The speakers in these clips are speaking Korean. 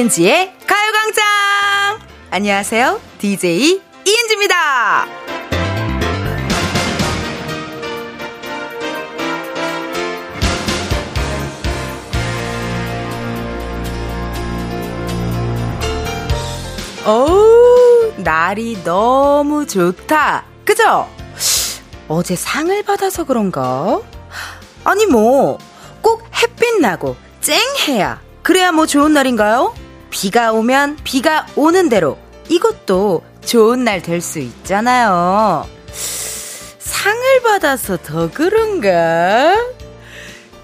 이은지의 가요광장! 안녕하세요. DJ 이은지입니다. 어우, 날이 너무 좋다. 그죠? 어제 상을 받아서 그런가? 아니, 뭐, 꼭 햇빛 나고 쨍해야 그래야 뭐 좋은 날인가요? 비가 오면 비가 오는 대로 이것도 좋은 날 될 수 있잖아요. 상을 받아서 더 그런가?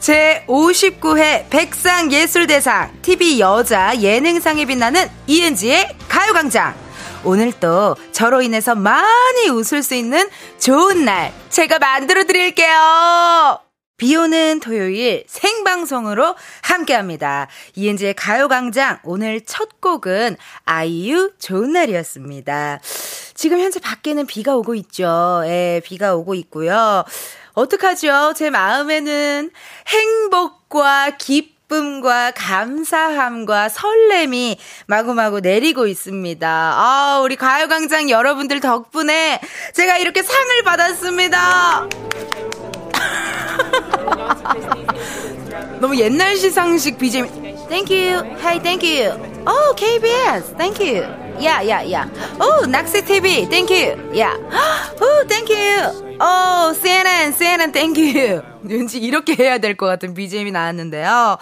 제 59회 백상예술대상 TV 여자 예능상에 빛나는 이은지의 가요광장. 오늘 또 저로 인해서 많이 웃을 수 있는 좋은 날 제가 만들어 드릴게요. 비 오는 토요일 생방송으로 함께 합니다. 이은지의 가요광장 오늘 첫 곡은 아이유 좋은 날이었습니다. 지금 현재 밖에는 비가 오고 있죠. 예, 비가 오고 있고요. 어떡하죠? 제 마음에는 행복과 기쁨과 감사함과 설렘이 마구마구 내리고 있습니다. 아, 우리 가요광장 여러분들 덕분에 제가 이렇게 상을 받았습니다. 너무 옛날 시상식 BGM. Thank you. Hey, thank you. Oh, KBS. Thank you. Yeah, yeah, yeah. Oh, Naxi TV. Thank you. Yeah. Oh, thank you. Oh, CNN, CNN. Thank you. 왠지 이렇게 해야 될 것 같은 BGM이 나왔는데요.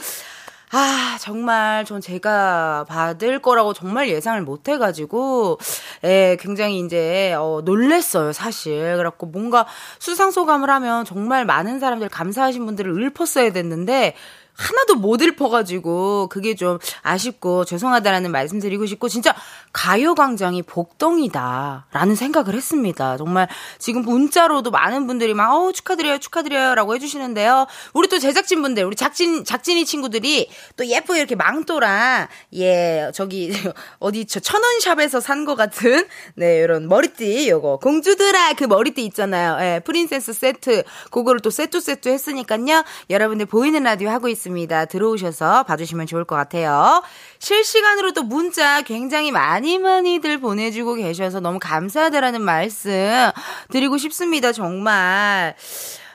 아, 정말 전 제가 받을 거라고 정말 예상을 못 해가지고, 예, 굉장히 이제, 어, 놀랬어요, 사실. 그래갖고 뭔가 수상소감을 하면 정말 많은 사람들 감사하신 분들을 읊었어야 됐는데, 하나도 못 읊어가지고 그게 좀 아쉽고 죄송하다라는 말씀 드리고 싶고 진짜 가요광장이 복덩이다라는 생각을 했습니다. 정말 지금 문자로도 많은 분들이 막 어우 축하드려요 축하드려요라고 해주시는데요. 우리 또 제작진 분들 우리 작진 작진이 친구들이 또 예쁘게 이렇게 망토랑 예 저기 어디 저 천원샵에서 산 것 같은 네 이런 머리띠 요거 공주들아 그 머리띠 있잖아요. 예 프린세스 세트 그거를 또 세트 세트 했으니까요. 여러분들 보이는 라디오 하고 있습니다. 있습니다. 들어오셔서 봐주시면 좋을 것 같아요. 실시간으로 또 문자 굉장히 많이 많이들 보내주고 계셔서 너무 감사하다라는 말씀 드리고 싶습니다. 정말.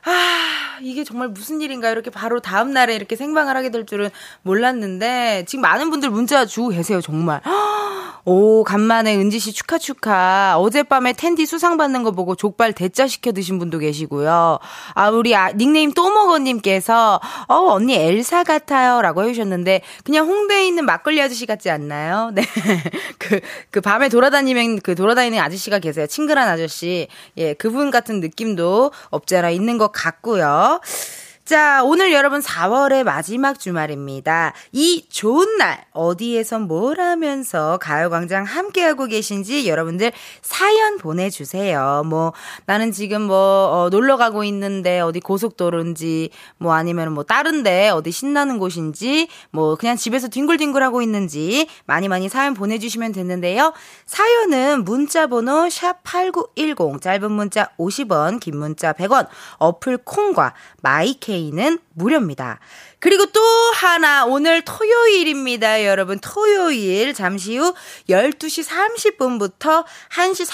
아, 이게 정말 무슨 일인가 이렇게 바로 다음 날에 이렇게 생방을 하게 될 줄은 몰랐는데 지금 많은 분들 문자 주고 계세요, 정말. 오, 간만에 은지 씨 축하 축하. 어젯밤에 텐디 수상 받는 거 보고 족발 대짜 시켜 드신 분도 계시고요. 아, 우리 아, 닉네임 또먹어 님께서 어, 언니 엘사 같아요. 라고 해 주셨는데, 그냥 홍대에 있는 막걸리 아저씨 같지 않나요? 네. 그, 그 밤에 돌아다니면 그 돌아다니는 아저씨가 계세요. 친근한 아저씨. 예, 그분 같은 느낌도 없지 않아 있는 것 같고요. 자, 오늘 여러분 4월의 마지막 주말입니다. 이 좋은 날, 어디에서 뭘 하면서 가요광장 함께하고 계신지 여러분들 사연 보내주세요. 뭐, 나는 지금 뭐, 어, 놀러 가고 있는데 어디 고속도로인지, 뭐 아니면 뭐 다른데 어디 신나는 곳인지, 뭐 그냥 집에서 뒹굴뒹굴 하고 있는지 많이 많이 사연 보내주시면 되는데요. 사연은 문자번호 샵8910, 짧은 문자 50원, 긴 문자 100원, 어플 콩과 마이케이 플레이는 무료입니다. 그리고 또 하나 오늘 토요일입니다. 여러분 토요일 잠시 후 12시 30분부터 1시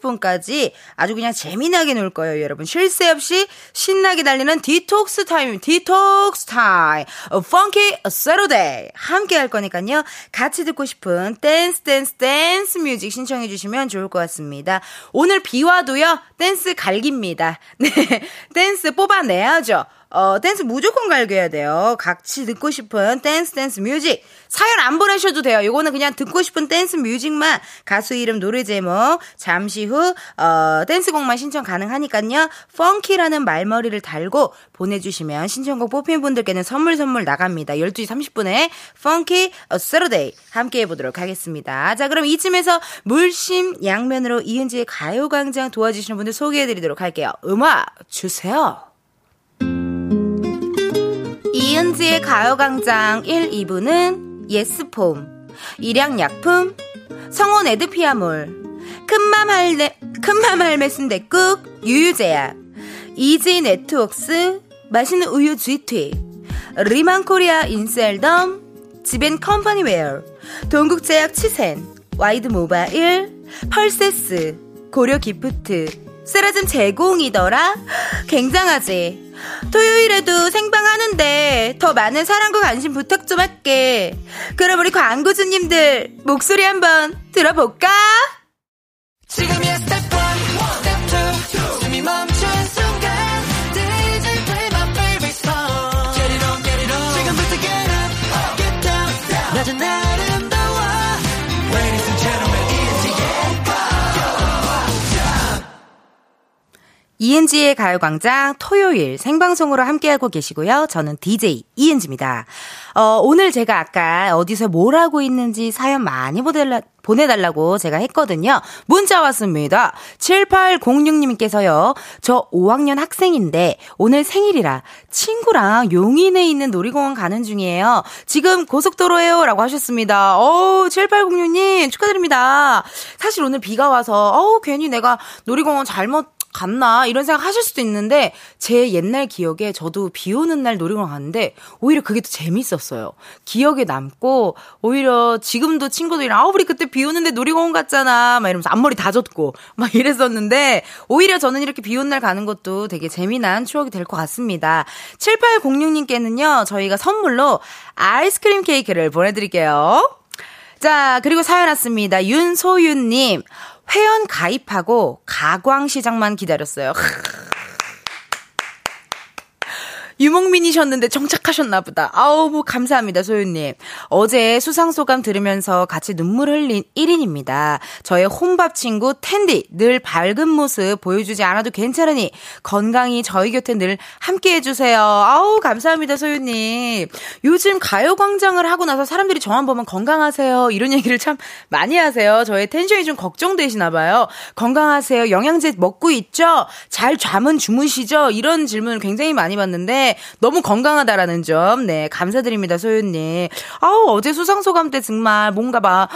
30분까지 아주 그냥 재미나게 놀 거예요. 여러분 쉴 새 없이 신나게 달리는 디톡스 타임 디톡스 타임 Funky Saturday 함께 할 거니까요. 같이 듣고 싶은 댄스 댄스 댄스 뮤직 신청해 주시면 좋을 것 같습니다. 오늘 비와도요. 댄스 갈깁니다. 네. 댄스 뽑아내야죠. 어, 댄스 무조건 갈겨야 돼요. 같이 듣고 싶은 댄스 댄스 뮤직. 사연 안 보내셔도 돼요. 이거는 그냥 듣고 싶은 댄스 뮤직만 가수 이름 노래 제목 잠시 후 어, 댄스곡만 신청 가능하니까요. funky라는 말머리를 달고 보내주시면 신청곡 뽑힌 분들께는 선물 선물 나갑니다. 12시 30분에 funky 어, Saturday 함께 해보도록 하겠습니다. 자 그럼 이쯤에서 물심 양면으로 이은지의 가요광장 도와주시는 분들 소개해드리도록 할게요. 음악 주세요. 이은지의 가요광장 1, 2부는 예스폼, 일양약품, 성원 에드피아몰, 큰맘 할매, 큰맘 할매 순대국, 유유제약, 이지 네트웍스, 맛있는 우유 GT, 리만 코리아 인셀덤, 지벤 컴퍼니 웨어, 동국제약 치센, 와이드 모바일, 펄세스, 고려 기프트, 쓰라즘 제공이더라? 굉장하지? 토요일에도 생방하는데 더 많은 사랑과 관심 부탁 좀 할게. 그럼 우리 광고주님들 목소리 한번 들어볼까? 지금이야 스텝 1, 스텝 ENG의 가요광장 토요일 생방송으로 함께하고 계시고요. 저는 DJ ENG입니다. 어, 오늘 제가 아까 어디서 뭘 하고 있는지 사연 많이 보내달라, 보내달라고 제가 했거든요. 문자 왔습니다. 7806님께서요. 저 5학년 학생인데 오늘 생일이라 친구랑 용인에 있는 놀이공원 가는 중이에요. 지금 고속도로에요. 라고 하셨습니다. 어우, 7806님 축하드립니다. 사실 오늘 비가 와서 어우, 괜히 내가 놀이공원 잘못 갔나 이런 생각 하실 수도 있는데 제 옛날 기억에 저도 비 오는 날 놀이공원 갔는데 오히려 그게 더 재밌었어요. 기억에 남고 오히려 지금도 친구들이랑 아 우리 그때 비 오는데 놀이공원 갔잖아 막 이러면서 앞머리 다 젖고 막 이랬었는데 오히려 저는 이렇게 비 오는 날 가는 것도 되게 재미난 추억이 될 것 같습니다. 7806님께는요 저희가 선물로 아이스크림 케이크를 보내드릴게요. 자, 그리고 사연 왔습니다. 윤소윤님. 회원 가입하고 가광시장만 기다렸어요. 유목민이셨는데 정착하셨나 보다. 아우, 뭐, 감사합니다, 소윤님. 어제 수상소감 들으면서 같이 눈물 흘린 1인입니다. 저의 혼밥 친구 텐디, 늘 밝은 모습 보여주지 않아도 괜찮으니 건강히 저희 곁에 늘 함께 해주세요. 아우, 감사합니다, 소윤님. 요즘 가요광장을 하고 나서 사람들이 저만 보면 건강하세요. 이런 얘기를 참 많이 하세요. 저의 텐션이 좀 걱정되시나 봐요. 건강하세요. 영양제 먹고 있죠? 잘 잠은 주무시죠? 이런 질문을 굉장히 많이 받는데, 너무 건강하다라는 점, 네, 감사드립니다, 소윤님. 아우, 어제 수상소감 때 정말 뭔가 막,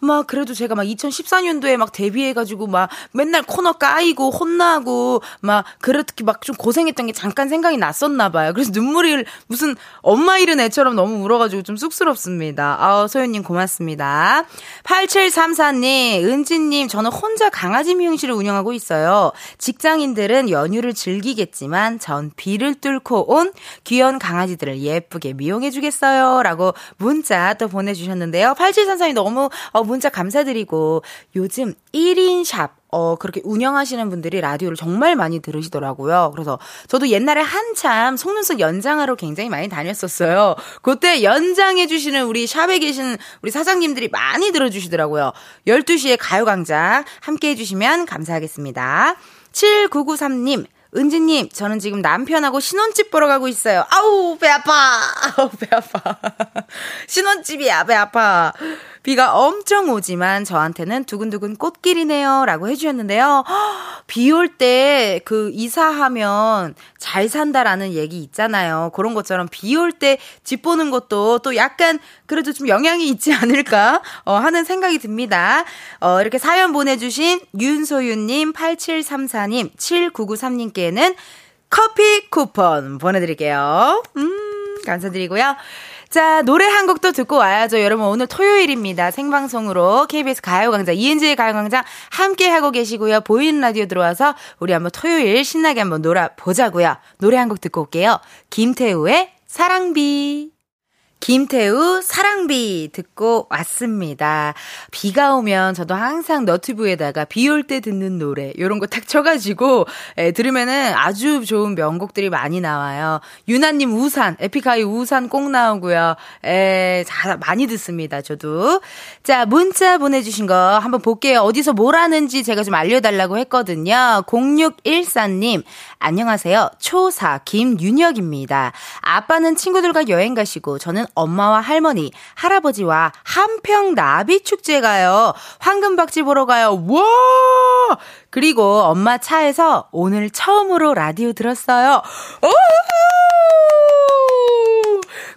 막, 그래도 제가 막 2014년도에 막 데뷔해가지고 막 맨날 코너 까이고 혼나고 막, 그렇게 막 좀 고생했던 게 잠깐 생각이 났었나 봐요. 그래서 눈물이 무슨 엄마 잃은 애처럼 너무 울어가지고 좀 쑥스럽습니다. 아우, 소윤님 고맙습니다. 8734님, 은지님, 저는 혼자 강아지 미용실을 운영하고 있어요. 직장인들은 연휴를 즐기겠지만 전 비를 뚫고 온 귀여운 강아지들을 예쁘게 미용해 주겠어요. 라고 문자 또 보내주셨는데요. 8733님 너무 어, 문자 감사드리고 요즘 1인 샵 어, 그렇게 운영하시는 분들이 라디오를 정말 많이 들으시더라고요. 그래서 저도 옛날에 한참 속눈썹 연장하러 굉장히 많이 다녔었어요. 그때 연장해주시는 우리 샵에 계신 우리 사장님들이 많이 들어주시더라고요. 12시에 가요광장 함께 해주시면 감사하겠습니다. 7993님, 은지님, 저는 지금 남편하고 신혼집 보러 가고 있어요. 아우, 배 아파. 아우, 배 아파. 신혼집이야, 배 아파. 비가 엄청 오지만 저한테는 두근두근 꽃길이네요. 라고 해주셨는데요. 비 올 때 그 이사하면 잘 산다라는 얘기 있잖아요. 그런 것처럼 비 올 때 집 보는 것도 또 약간 그래도 좀 영향이 있지 않을까 어, 하는 생각이 듭니다. 어, 이렇게 사연 보내주신 윤소윤님, 8734님, 7993님께는 커피 쿠폰 보내드릴게요. 음, 감사드리고요. 자, 노래 한 곡도 듣고 와야죠. 여러분, 오늘 토요일입니다. 생방송으로 KBS 가요광장, 이은지의 가요광장 함께하고 계시고요. 보이는 라디오 들어와서 우리 한번 토요일 신나게 한번 놀아보자고요. 노래 한 곡 듣고 올게요. 김태우의 사랑비. 김태우 사랑비 듣고 왔습니다. 비가 오면 저도 항상 너튜브에다가 비 올 때 듣는 노래 요런 거 탁 쳐가지고 에, 들으면은 아주 좋은 명곡들이 많이 나와요. 유나님 우산 에픽하이 우산 꼭 나오고요. 에, 자, 많이 듣습니다. 저도 자 문자 보내주신 거 한번 볼게요. 어디서 뭘 하는지 제가 좀 알려달라고 했거든요. 0614님 안녕하세요. 초사 김윤혁입니다. 아빠는 친구들과 여행 가시고 저는 엄마와 할머니, 할아버지와 한평 나비 축제 가요. 황금박쥐 보러 가요. 와! 그리고 엄마 차에서 오늘 처음으로 라디오 들었어요. 오!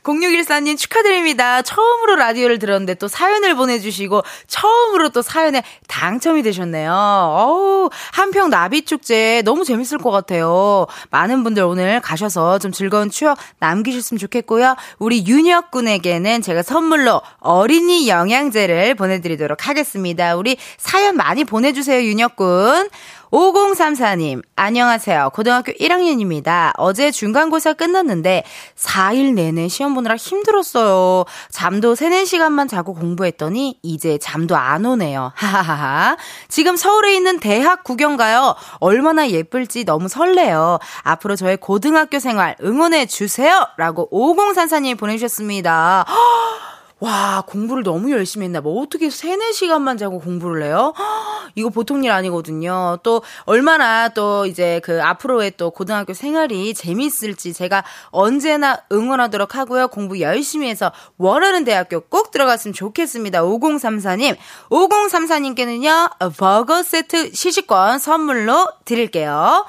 0614님 축하드립니다. 처음으로 라디오를 들었는데 또 사연을 보내주시고 처음으로 또 사연에 당첨이 되셨네요. 어우, 한평 나비축제 너무 재밌을 것 같아요. 많은 분들 오늘 가셔서 좀 즐거운 추억 남기셨으면 좋겠고요. 우리 윤혁 군에게는 제가 선물로 어린이 영양제를 보내드리도록 하겠습니다. 우리 사연 많이 보내주세요, 윤혁 군. 5034님, 안녕하세요. 고등학교 1학년입니다. 어제 중간고사 끝났는데 4일 내내 시험 보느라 힘들었어요. 잠도 3, 4시간만 자고 공부했더니 이제 잠도 안 오네요. 하하하. 지금 서울에 있는 대학 구경 가요. 얼마나 예쁠지 너무 설레요. 앞으로 저의 고등학교 생활 응원해 주세요. 라고 5034님 보내주셨습니다. 와, 공부를 너무 열심히 했나 봐. 어떻게 3, 4시간만 자고 공부를 해요? 이거 보통 일 아니거든요. 또, 얼마나 또 이제 그 앞으로의 또 고등학교 생활이 재밌을지 제가 언제나 응원하도록 하고요. 공부 열심히 해서 원하는 대학교 꼭 들어갔으면 좋겠습니다. 5034님. 5034님께는요, 버거 세트 시식권 선물로 드릴게요.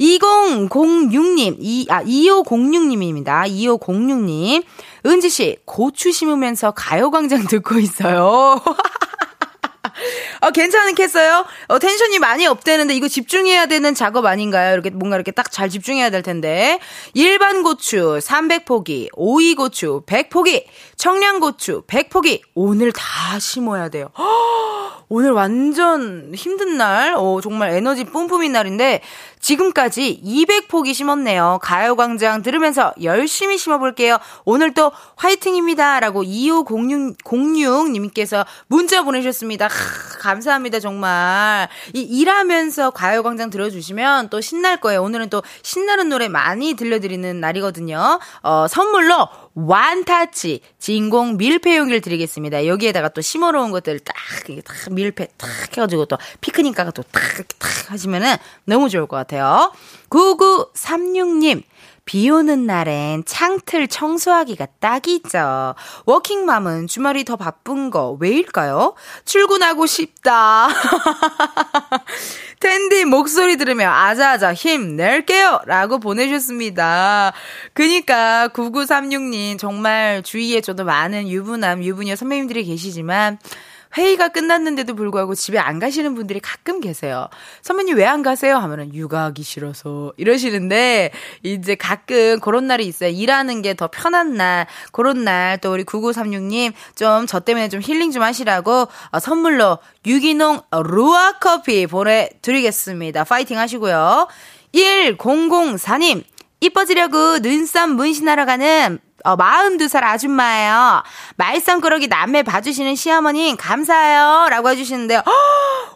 2006님, 이, 아, 2506님입니다. 2506님. 은지씨, 고추 심으면서 가요광장 듣고 있어요. 어, 괜찮겠어요? 어, 텐션이 많이 업되는데 이거 집중해야 되는 작업 아닌가요? 이렇게 뭔가 이렇게 딱 잘 집중해야 될 텐데. 일반 고추 300포기, 오이 고추 100포기, 청양 고추 100포기. 오늘 다 심어야 돼요. 오늘 완전 힘든 날, 어, 정말 에너지 뿜뿜인 날인데, 지금까지 200포기 심었네요. 가요광장 들으면서 열심히 심어볼게요. 오늘 또 화이팅입니다. 라고 2506님께서 문자 보내주셨습니다. 하, 감사합니다. 정말. 이 일하면서 가요광장 들어주시면 또 신날 거예요. 오늘은 또 신나는 노래 많이 들려드리는 날이거든요. 어, 선물로 완타치 진공 밀폐용기를 드리겠습니다. 여기에다가 또 심어놓은 것들 딱, 딱 밀폐 딱 해가지고 또 피크닉 가가 또 탁 탁 하시면은 너무 좋을 것 같아요. 9936님. 비 오는 날엔 창틀 청소하기가 딱이죠. 워킹맘은 주말이 더 바쁜 거 왜일까요? 출근하고 싶다. 텐디 목소리 들으며 아자아자 힘낼게요! 라고 보내주셨습니다. 그니까 9936님 정말 주위에 저도 많은 유부남, 유부녀 선배님들이 계시지만 회의가 끝났는데도 불구하고 집에 안 가시는 분들이 가끔 계세요. 선배님 왜 안 가세요? 하면은 육아하기 싫어서 이러시는데 이제 가끔 그런 날이 있어요. 일하는 게 더 편한 날, 그런 날 또 우리 9936님 좀 저 때문에 좀 힐링 좀 하시라고 어, 선물로 유기농 루아 커피 보내드리겠습니다. 파이팅 하시고요. 1004님 이뻐지려고 눈썹 문신하러 가는 어, 42살 아줌마예요. 말썽꾸러기 남매 봐주시는 시어머님, 감사해요. 라고 해주시는데요.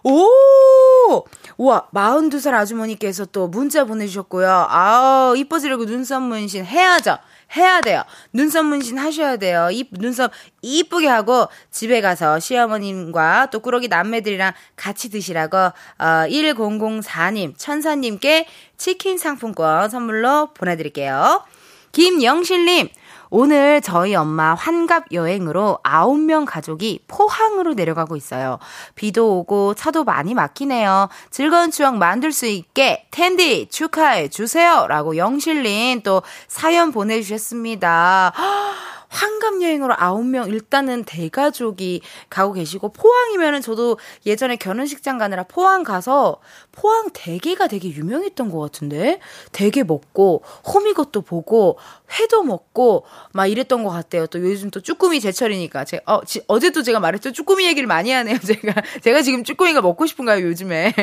오! 우와, 42살 아주머니께서 또 문자 보내주셨고요. 아우, 이뻐지려고 눈썹 문신 해야죠. 해야 돼요. 눈썹 문신 하셔야 돼요. 이 눈썹 이쁘게 하고 집에 가서 시어머님과 또 꾸러기 남매들이랑 같이 드시라고 어 1004님 천사님께 치킨 상품권 선물로 보내드릴게요. 김영실님 오늘 저희 엄마 환갑 여행으로 9명 가족이 포항으로 내려가고 있어요. 비도 오고 차도 많이 막히네요. 즐거운 추억 만들 수 있게 텐디 축하해 주세요. 라고 영실님 또 사연 보내주셨습니다. 환갑 여행으로 아홉 명 일단은 대가족이 가고 계시고 포항이면은 저도 예전에 결혼식장 가느라 포항 가서 포항 대게가 되게 유명했던 것 같은데 대게 먹고 호미곶도 보고 회도 먹고 막 이랬던 것 같아요. 또 요즘 또 쭈꾸미 제철이니까 제가 어 지, 어제도 제가 말했죠 쭈꾸미 얘기를 많이 하네요. 제가 제가 지금 쭈꾸미가 먹고 싶은가요 요즘에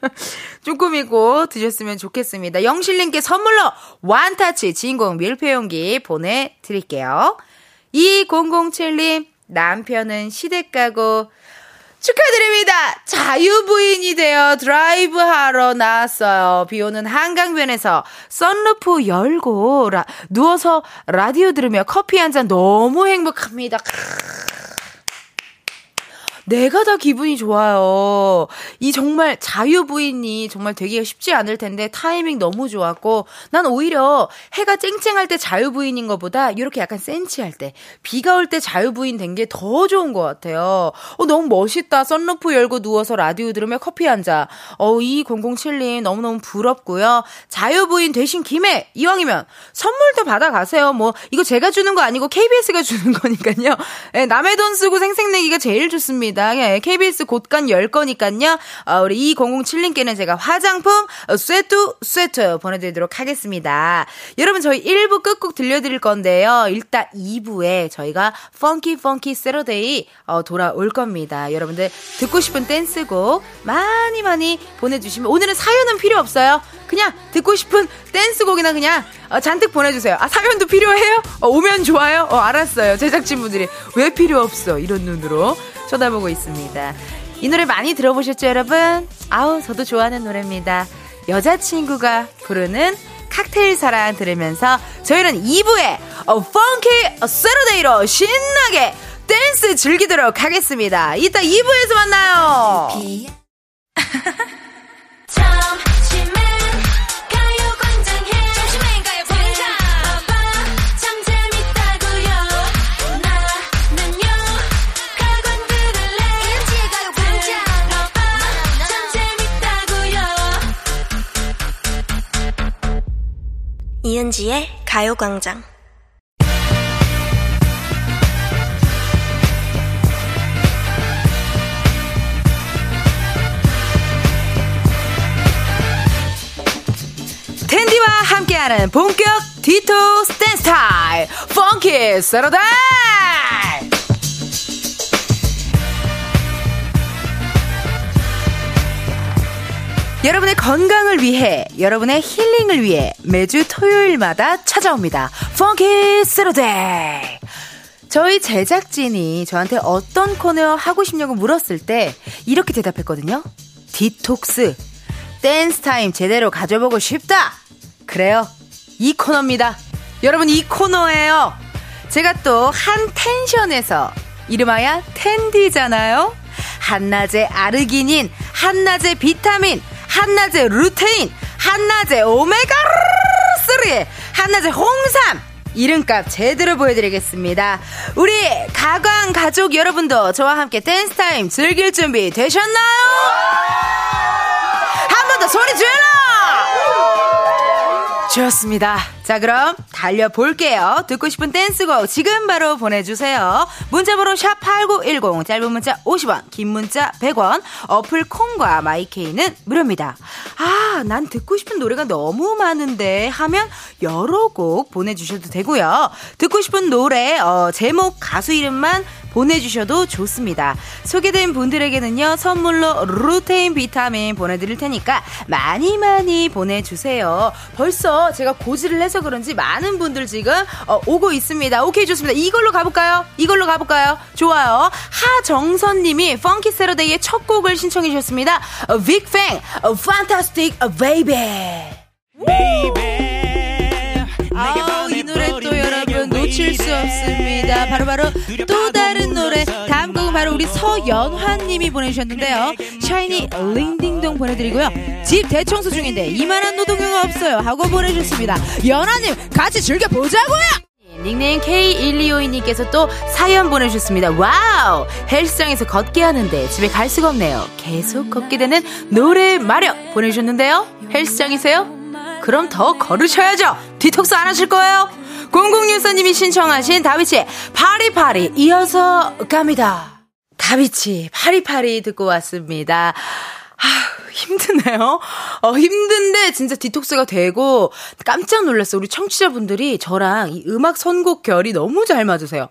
쭈꾸미고 드셨으면 좋겠습니다. 영실님께 선물로 원터치 주인공 밀폐용기 보내드릴게요. 2007님 남편은 시댁 가고 축하드립니다. 자유부인이 되어 드라이브 하러 나왔어요. 비 오는 한강변에서 썬루프 열고 라, 누워서 라디오 들으며 커피 한 잔 너무 행복합니다. 내가 다 기분이 좋아요. 이 정말 자유부인이 정말 되기가 쉽지 않을 텐데 타이밍 너무 좋았고 난 오히려 해가 쨍쨍할 때 자유부인인 것보다 이렇게 약간 센치할 때 비가 올 때 자유부인 된 게 더 좋은 것 같아요. 어, 너무 멋있다. 썬루프 열고 누워서 라디오 들으며 커피 한 잔. 어, 이 007님 너무너무 부럽고요. 자유부인 되신 김에 이왕이면 선물도 받아가세요. 뭐 이거 제가 주는 거 아니고 KBS가 주는 거니까요. 예, 남의 돈 쓰고 생색내기가 제일 좋습니다. 예, KBS 곳간 열 거니까요. 어, 우리 2007님께는 제가 화장품 어, 세트 세트 보내드리도록 하겠습니다. 여러분 저희 1부 끝곡 들려드릴 건데요. 일단 2부에 저희가 funky funky Saturday 어, 돌아올 겁니다. 여러분들 듣고 싶은 댄스곡 많이 많이 보내주시면 오늘은 사연은 필요 없어요. 그냥 듣고 싶은 댄스곡이나 그냥 어, 잔뜩 보내주세요. 아 사연도 필요해요? 어, 오면 좋아요. 어 알았어요. 제작진분들이 왜 필요 없어 이런 눈으로 쳐다보고 있습니다. 이 노래 많이 들어보셨죠 여러분? 아우 저도 좋아하는 노래입니다. 여자친구가 부르는 칵테일 사랑 들으면서 저희는 2부에 어, 펑키 세러데이로 신나게 댄스 즐기도록 하겠습니다. 이따 2부에서 만나요. 이은지의 가요광장. 텐디와 함께하는 본격 디토 스탠 스타일. 펑키 세러다 여러분의 건강을 위해, 여러분의 힐링을 위해 매주 토요일마다 찾아옵니다. Funky Saturday. 저희 제작진이 저한테 어떤 코너 하고 싶냐고 물었을 때 이렇게 대답했거든요. 디톡스. 댄스 타임 제대로 가져보고 싶다. 그래요. 이 코너입니다. 여러분 이 코너예요. 제가 또 한 텐션에서 이름하여 텐디잖아요. 한낮에 아르기닌, 한낮에 비타민, 한낮에 루테인, 한낮에 오메가3, 한낮에 홍삼. 이름값 제대로 보여드리겠습니다. 우리 가광 가족 여러분도 저와 함께 댄스 타임 즐길 준비 되셨나요? 한 번 더 소리 질러! 좋습니다. 자, 그럼 달려볼게요. 듣고 싶은 댄스곡 지금 바로 보내주세요. 문자번호 샵8910, 짧은 문자 50원, 긴 문자 100원, 어플 콩과 마이케이는 무료입니다. 아, 난 듣고 싶은 노래가 너무 많은데 하면 여러 곡 보내주셔도 되고요. 듣고 싶은 노래, 어, 제목, 가수 이름만 보내주셔도 좋습니다. 소개된 분들에게는요, 선물로 루테인 비타민 보내드릴 테니까 많이 많이 보내주세요. 벌써 제가 고지를 해서 그런지 많은 분들 지금 어, 오고 있습니다. 오케이, 좋습니다. 이걸로 가볼까요? 이걸로 가볼까요? 좋아요. 하정선님이 펑키 세러데이의 첫 곡을 신청해 주셨습니다. 빅뱅, Fantastic Baby. Baby. 아, 이 노래 또 여러분 놓칠 수 없습니다. 바로바로 바로 또 다른 노래. 곡은 바로 우리 서연화님이 보내주셨는데요. 샤이니 Ring Ding Dong 보내드리고요. 집 대청소 중인데 이만한 노동요가 없어요. 하고 보내주셨습니다. 연화님 같이 즐겨보자고요! 닉네임 K1252님께서 또 사연 보내주셨습니다. Wow! 헬스장에서 걷기 하는데 집에 갈 수가 없네요. 계속 걷게 되는 노래 마력 보내주셨는데요. 헬스장이세요? 그럼 더 걸으셔야죠. 디톡스 안 하실 거예요? 0064님이 신청하신 다비치의 8282 이어서 갑니다. 다비치 8282 듣고 왔습니다. 아, 힘드네요. 어, 힘든데 진짜 디톡스가 되고 깜짝 놀랐어요. 우리 청취자분들이 저랑 이 음악 선곡 결이 너무 잘 맞으세요.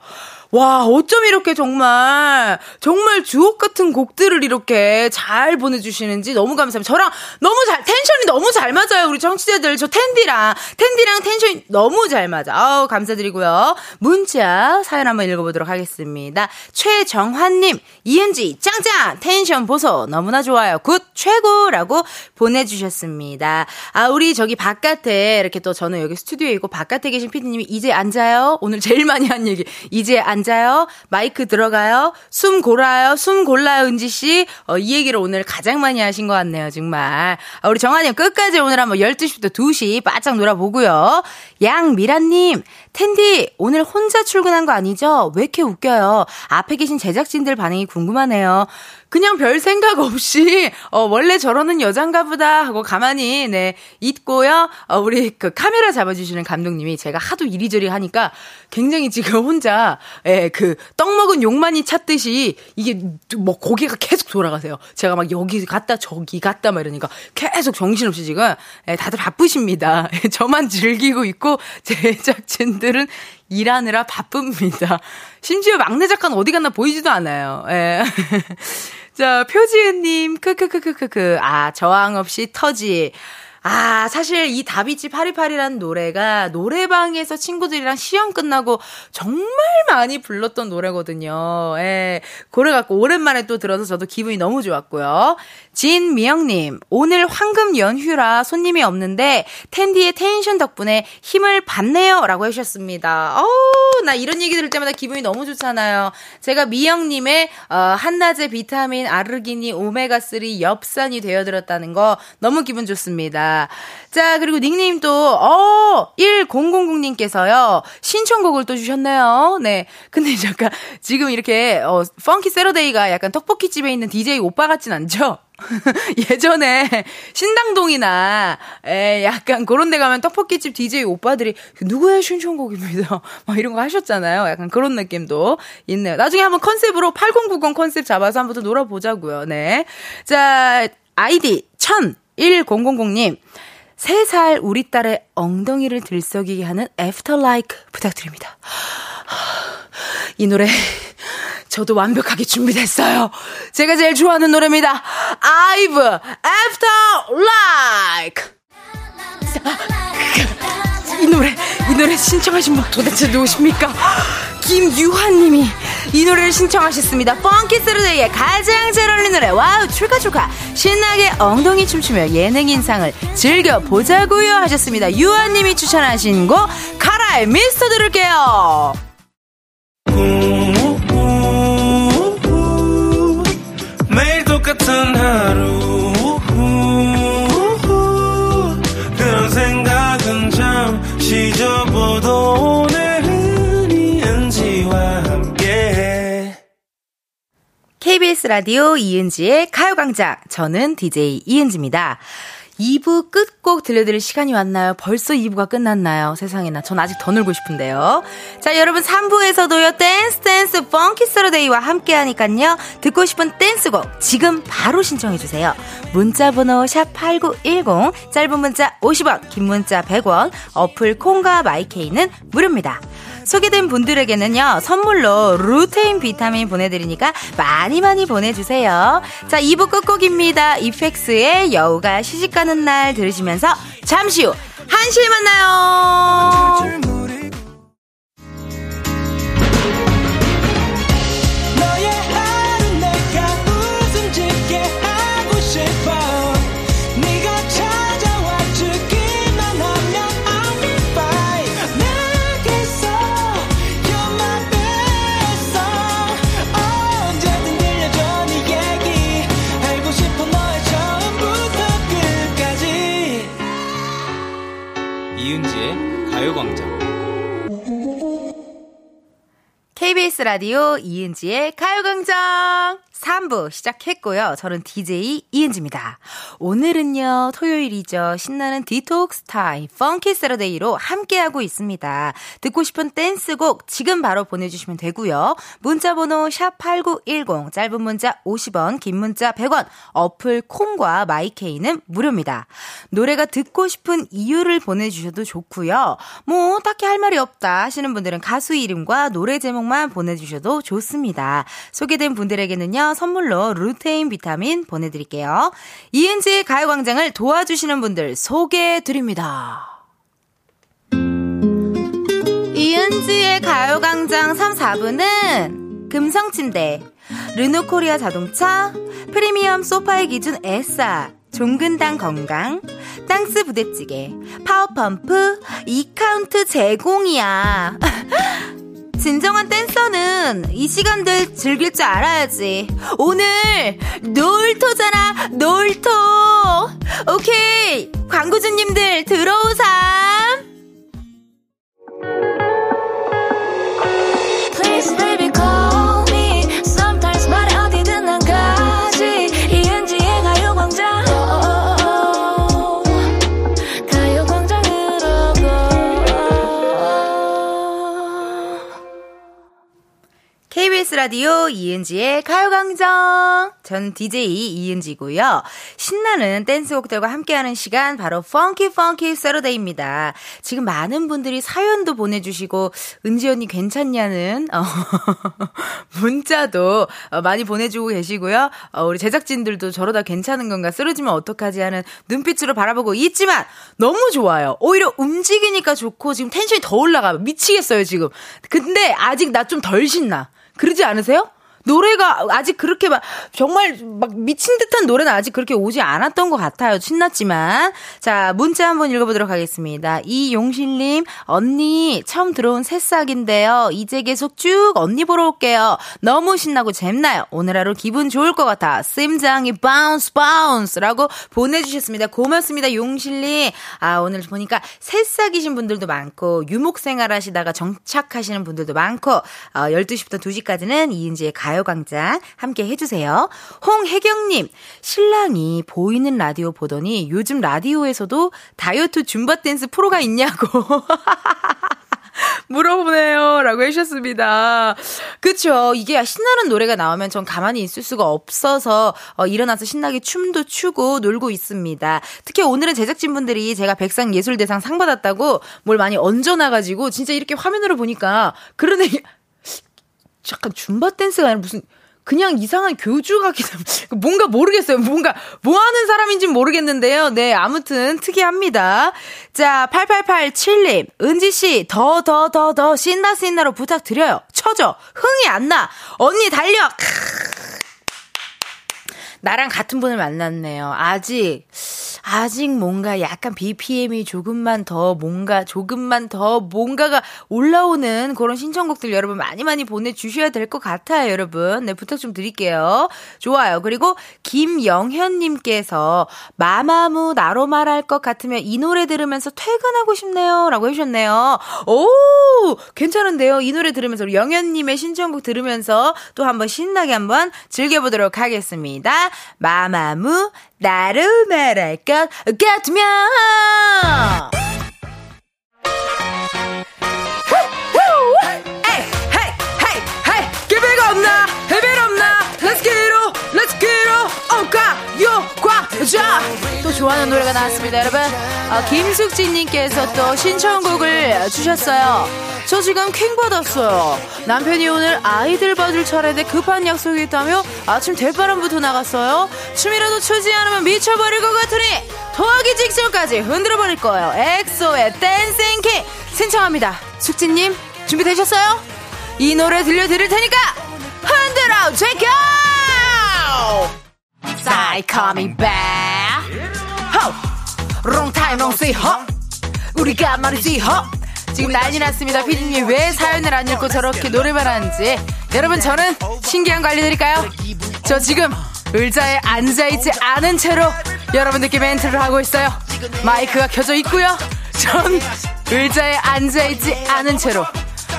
와, 어쩜 이렇게 정말, 정말 주옥 같은 곡들을 이렇게 잘 보내주시는지 너무 감사합니다. 저랑 너무 잘, 텐션이 너무 잘 맞아요. 우리 청취자들. 저 텐디랑, 텐디랑 텐션이 너무 잘 맞아. 아우, 감사드리고요. 문자 사연 한번 읽어보도록 하겠습니다. 최정환님, 이은지, 짱짱! 텐션 보소. 너무나 좋아요. Good, 최고라고 보내주셨습니다. 아, 우리 저기 바깥에, 이렇게 또 저는 여기 스튜디오에 있고 바깥에 계신 피디님이 이제 앉아요? 오늘 제일 많이 한 얘기. 이제 앉 앉아요. 마이크 들어가요. 숨 골라요. 숨 골라요, 은지씨. 어, 이 얘기를 오늘 가장 많이 하신 것 같네요, 정말. 아, 우리 정환님 끝까지 오늘 한번 12시부터 2시 바짝 놀아보고요. 양미라님, 텐디, 오늘 혼자 출근한 거 아니죠? 왜 이렇게 웃겨요? 앞에 계신 제작진들 반응이 궁금하네요. 그냥 별 생각 없이 어 원래 저러는 여잔가 보다 하고 가만히 네 있고요. 어 우리 그 카메라 잡아 주시는 감독님이 제가 하도 이리저리 하니까 굉장히 지금 혼자 예 그 떡 먹은 욕만이 찾듯이 이게 뭐 고개가 계속 돌아가세요. 제가 막 여기 갔다 저기 갔다 막 이러니까 계속 정신없이 지금 예 다들 바쁘십니다. 저만 즐기고 있고 제작진들 은 일하느라 바쁩니다. 심지어 막내 작가는 어디 갔나 보이지도 않아요. 예. 자, 표지은님, 크크크크크크. 아, 저항 없이 터지. 아, 사실 이 다비치 파리파리라는 노래가 노래방에서 친구들이랑 시험 끝나고 정말 많이 불렀던 노래거든요. 예. 그래갖고 오랜만에 또 들어서 저도 기분이 너무 좋았고요. 진미영님, 오늘 황금 연휴라 손님이 없는데 텐디의 텐션 덕분에 힘을 받네요. 라고 해주셨습니다. 어우, 나 이런 얘기 들을 때마다 기분이 너무 좋잖아요. 제가 미영님의 어, 한낮의 비타민 아르기니 오메가3 엽산이 되어들었다는 거 너무 기분 좋습니다. 자, 그리고 닉네임 또, 어, 1000님께서요, 신청곡을 또 주셨네요. 네. 근데 잠깐, 지금 이렇게, 어, Funky Saturday가 약간 떡볶이집에 있는 DJ 오빠 같진 않죠? 예전에 신당동이나 에 약간 그런 데 가면 떡볶이집 DJ 오빠들이 누구의 신청곡입니다. 막 이런 거 하셨잖아요. 약간 그런 느낌도 있네요. 나중에 한번 컨셉으로 8090 컨셉 잡아서 한번 더 놀아보자고요. 네. 자, 아이디 10001000님. 3살 우리 딸의 엉덩이를 들썩이게 하는 After Like 부탁드립니다. 이 노래 저도 완벽하게 준비됐어요. 제가 제일 좋아하는 노래입니다. IVE After Like. 이 노래, 이 노래 신청하신 분 도대체 누구십니까? 김유환님이 이 노래를 신청하셨습니다. Funky Saturday에 가장 잘 어울리는 노래. 와우, 출카 출카. 신나게 엉덩이 춤추며 예능 인상을 즐겨 보자고요 하셨습니다. 유환님이 추천하신 곡, 카라의 미스터 들을게요. 같은 하루. 그런 생각은 잠시 접어도 오늘은 이은지와 함께. KBS 라디오 이은지의 가요광장. 저는 DJ 이은지입니다 2부 끝곡 들려드릴 시간이 왔나요? 벌써 2부가 끝났나요? 세상에나. 전 아직 더 놀고 싶은데요. 자, 여러분 3부에서도요, 댄스 댄스 Funky Saturday와 함께 하니깐요. 듣고 싶은 댄스곡 지금 바로 신청해주세요. 문자번호 샵8910, 짧은 문자 50원, 긴 문자 100원, 어플 콩과 마이케이는 무료입니다. 소개된 분들에게는요, 선물로 루테인 비타민 보내드리니까 많이 많이 보내주세요. 자, 2부 끝곡입니다. 이펙스의 여우가 시집가는 날 들으시면서 잠시 후 1시에 만나요. KBS 라디오 이은지의 가요광장 3부 시작했고요. 저는 DJ 이은지입니다. 오늘은요, 토요일이죠. 신나는 디톡스 타임, Funky Saturday로 함께하고 있습니다. 듣고 싶은 댄스곡 지금 바로 보내주시면 되고요. 문자번호 샵8910, 짧은 문자 50원, 긴 문자 100원, 어플 콩과 마이케이는 무료입니다. 노래가 듣고 싶은 이유를 보내주셔도 좋고요. 뭐, 딱히 할 말이 없다 하시는 분들은 가수 이름과 노래 제목만 보내주셔도 좋습니다. 소개된 분들에게는요, 선물로 루테인 비타민 보내드릴게요. 이은지의 가요광장을 도와주시는 분들 소개해드립니다. 이은지의 가요광장 3, 4부는 금성침대, 르노코리아 자동차, 프리미엄 소파의 기준 에싸, 종근당 건강, 땅스 부대찌개, 파워펌프, 이카운트 제공이야. 진정한 댄서는 이 시간을 즐길 줄 알아야지. 오늘 놀토잖아, 놀토. 오케이. 광고주님들 들어오삼. 라디오 이은지의 가요광장. 전 DJ 이은지고요. 신나는 댄스곡들과 함께하는 시간 바로 Funky Funky Saturday입니다. 지금 많은 분들이 사연도 보내주시고 은지 언니 괜찮냐는 어, 문자도 어, 많이 보내주고 계시고요. 어, 우리 제작진들도 저러다 괜찮은 건가 쓰러지면 어떡하지 하는 눈빛으로 바라보고 있지만 너무 좋아요. 오히려 움직이니까 좋고 지금 텐션이 더 올라가 미치겠어요 지금. 근데 아직 나 좀 덜 신나. 그러지 않으세요? 노래가 아직 그렇게 막 정말 막 미친 듯한 노래는 아직 그렇게 오지 않았던 것 같아요. 신났지만 자 문자 한번 읽어보도록 하겠습니다. 이용실님 언니 처음 들어온 새싹인데요. 이제 계속 쭉 언니 보러 올게요. 너무 신나고 재밌나요? 오늘 하루 기분 좋을 것 같아. 심장이 bounce bounce라고 보내주셨습니다. 고맙습니다 용실님. 아 오늘 보니까 새싹이신 분들도 많고 유목생활 하시다가 정착하시는 분들도 많고 어, 12시부터 2시까지는 이은지의 가요 가요광장 함께 해주세요. 홍혜경님, 신랑이 보이는 라디오 보더니 요즘 라디오에서도 다이어트 줌바 댄스 프로가 있냐고. 물어보네요. 라고 해주셨습니다. 그쵸. 이게 신나는 노래가 나오면 전 가만히 있을 수가 없어서 어, 일어나서 신나게 춤도 추고 놀고 있습니다. 특히 오늘은 제작진분들이 제가 백상예술대상 상 받았다고 뭘 많이 얹어놔가지고 진짜 이렇게 화면으로 보니까 그런 애 약간 줌바 댄스가 아니라 무슨 그냥 이상한 교주 같기도 뭔가 모르겠어요. 뭔가 뭐 하는 사람인지 모르겠는데요. 네, 아무튼 특이합니다. 자, 8887님. 은지 씨, 더 더 더 더 신나 신나로 부탁드려요. 쳐줘. 흥이 안 나. 언니 달려. 나랑 같은 분을 만났네요. 아직 아직 뭔가 약간 BPM이 조금만 더 뭔가 조금만 더 뭔가가 올라오는 그런 신청곡들 여러분 많이 많이 보내주셔야 될 것 같아요, 여러분. 네, 부탁 좀 드릴게요. 좋아요. 그리고 김영현님께서 마마무 나로 말할 것 같으면 이 노래 들으면서 퇴근하고 싶네요. 라고 해주셨네요. 오! 괜찮은데요? 이 노래 들으면서 영현님의 신청곡 들으면서 또 한번 신나게 한번 즐겨보도록 하겠습니다. 마마무 나를 말할 것 같으면 좋아하는 노래가 나왔습니다 여러분 어, 김숙진님께서 또 신청곡을 주셨어요 저 지금 킹받았어요. 남편이 오늘 아이들 봐줄 차례인데 급한 약속이 있다며 아침 대바람부터 나갔어요. 춤이라도 추지 않으면 미쳐버릴 것 같으니 토하기 직전까지 흔들어 버릴 거예요. 엑소의 Dancing King 신청합니다. 숙진님 준비되셨어요? 이 노래 들려드릴 테니까 흔들어 제껴! Psy coming back. Long time no see. Ho, 우리가 말이지. Ho. 지금 난리 났습니다. 피디님 왜 사연을 안 읽고 저렇게 노래만 하는지. 여러분 저는 신기한 거 알려드릴까요? 저 지금 의자에 앉아있지 않은 채로 여러분들께 멘트를 하고 있어요. 마이크가 켜져 있고요. 전 의자에 앉아있지 않은 채로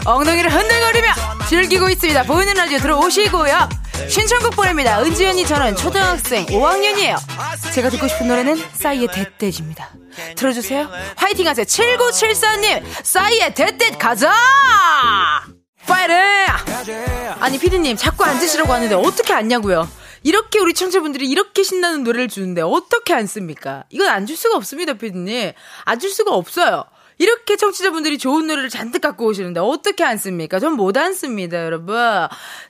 엉덩이를 흔들거리며 즐기고 있습니다. 보이는 라디오 들어오시고요. 신청곡 보냅니다. 은지연이 저는 초등학생 5학년이에요. 제가 듣고 싶은 노래는 싸이의 대떼입니다 들어주세요. 화이팅 하세요. 7974님, 싸이의 대떼 가자! 파이팅! 아니, 피디님, 자꾸 앉으시라고 하는데 어떻게 앉냐고요? 이렇게 우리 청취분들이 이렇게 신나는 노래를 주는데 어떻게 앉습니까? 이건 안 줄 수가 없습니다, 피디님. 앉을 수가 없어요. 이렇게 청취자분들이 좋은 노래를 잔뜩 갖고 오시는데 어떻게 안 씁니까? 전 못 안 씁니다, 여러분.